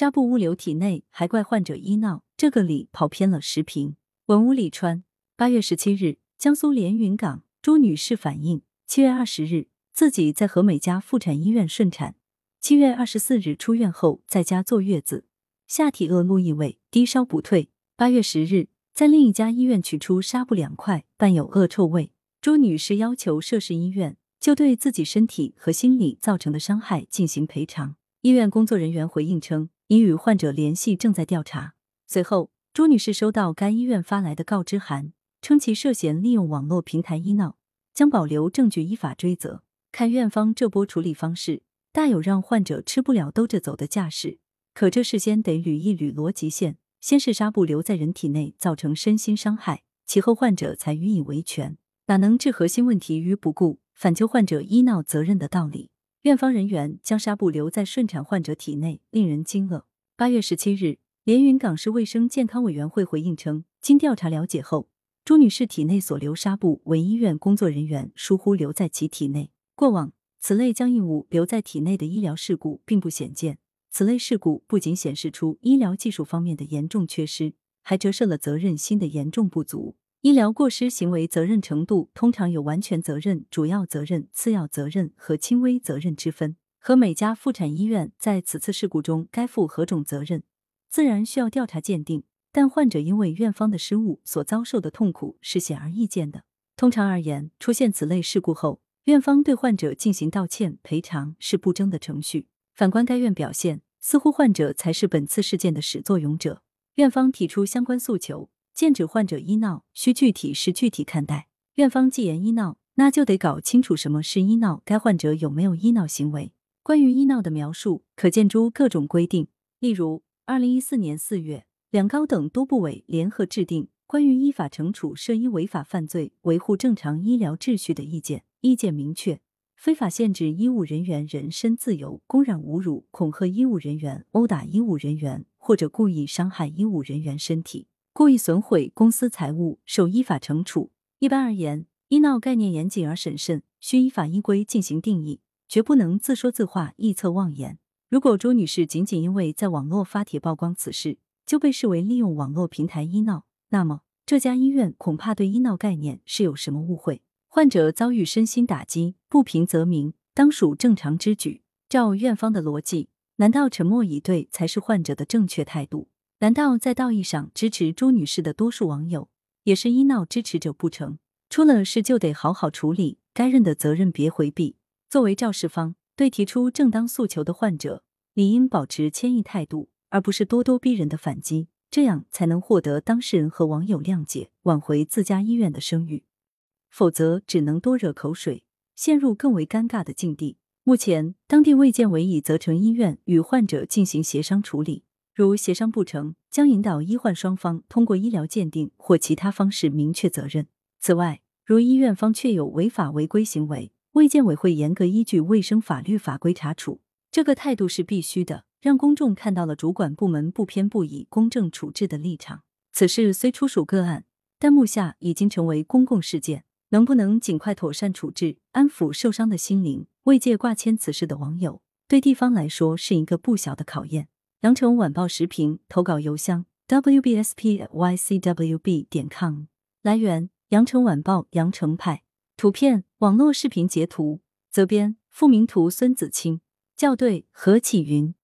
纱布物流体内，还怪患者医闹，这个理跑偏了十平。文屋里川，八月十七日，江苏连云港朱女士反映，七月二十日自己在和美家妇产医院顺产，七月二十四日出院后在家坐月子，下体恶露异味，低烧不退。八月十日，在另一家医院取出纱布两块，伴有恶臭味。朱女士要求涉事医院就对自己身体和心理造成的伤害进行赔偿。医院工作人员回应称，已与患者联系，正在调查。随后，朱女士收到该医院发来的告知函，称其涉嫌利用网络平台医闹，将保留证据依法追责。看院方这波处理方式，大有让患者吃不了兜着走的架势。可这事先得捋一捋逻辑线：先是纱布留在人体内造成身心伤害，其后患者才予以维权，哪能置核心问题于不顾，反究患者医闹责任的道理？院方人员将纱布留在顺产患者体内，令人惊愕。八月十七日，连云港市卫生健康委员会回应称，经调查了解后，朱女士体内所留纱布为医院工作人员疏忽留在其体内。过往此类将异物留在体内的医疗事故并不鲜见。此类事故不仅显示出医疗技术方面的严重缺失，还折射了责任心的严重不足。医疗过失行为责任程度通常有完全责任、主要责任、次要责任和轻微责任之分。和每家妇产医院在此次事故中该负何种责任，自然需要调查鉴定。但患者因为院方的失误所遭受的痛苦是显而易见的。通常而言，出现此类事故后，院方对患者进行道歉赔偿是不争的程序。反观该院表现，似乎患者才是本次事件的始作俑者。院方提出相关诉求。剑指患者医闹，需具体是具体看待。院方既言医闹，那就得搞清楚什么是医闹，该患者有没有医闹行为。关于医闹的描述，可见诸各种规定。例如，二零一四年四月，两高等多部委联合制定《关于依法惩处涉医违法犯罪、维护正常医疗秩序的意见》，意见明确，非法限制医务人员人身自由、公然侮辱、恐吓医务人员、殴打医务人员或者故意伤害医务人员身体。故意损毁公司财物，受依法惩处。一般而言，医闹概念严谨而审慎，需依法依规进行定义，绝不能自说自话、臆测妄言。如果朱女士仅仅因为在网络发帖曝光此事，就被视为利用网络平台医闹，那么这家医院恐怕对医闹概念是有什么误会。患者遭遇身心打击，不平则鸣，当属正常之举。照院方的逻辑，难道沉默以对才是患者的正确态度？难道在道义上支持朱女士的多数网友也是医闹支持者不成？出了事就得好好处理，该认的责任别回避。作为肇事方，对提出正当诉求的患者，理应保持谦抑态度，而不是咄咄逼人的反击，这样才能获得当事人和网友谅解，挽回自家医院的声誉。否则，只能多惹口水，陷入更为尴尬的境地。目前，当地卫健委已责成医院与患者进行协商处理。如协商不成，将引导医患双方通过医疗鉴定或其他方式明确责任。此外，如医院方确有违法违规行为，卫健委会严格依据卫生法律法规查处。这个态度是必须的，让公众看到了主管部门不偏不倚、公正处置的立场。此事虽初属个案，但目下已经成为公共事件，能不能尽快妥善处置，安抚受伤的心灵？为借挂牵此事的网友，对地方来说是一个不小的考验。羊城晚报时评投稿邮箱：wbspycwb 点 com。来源：羊城晚报羊城派。图片：网络视频截图。责编：付明图。孙子清。校对：何启云。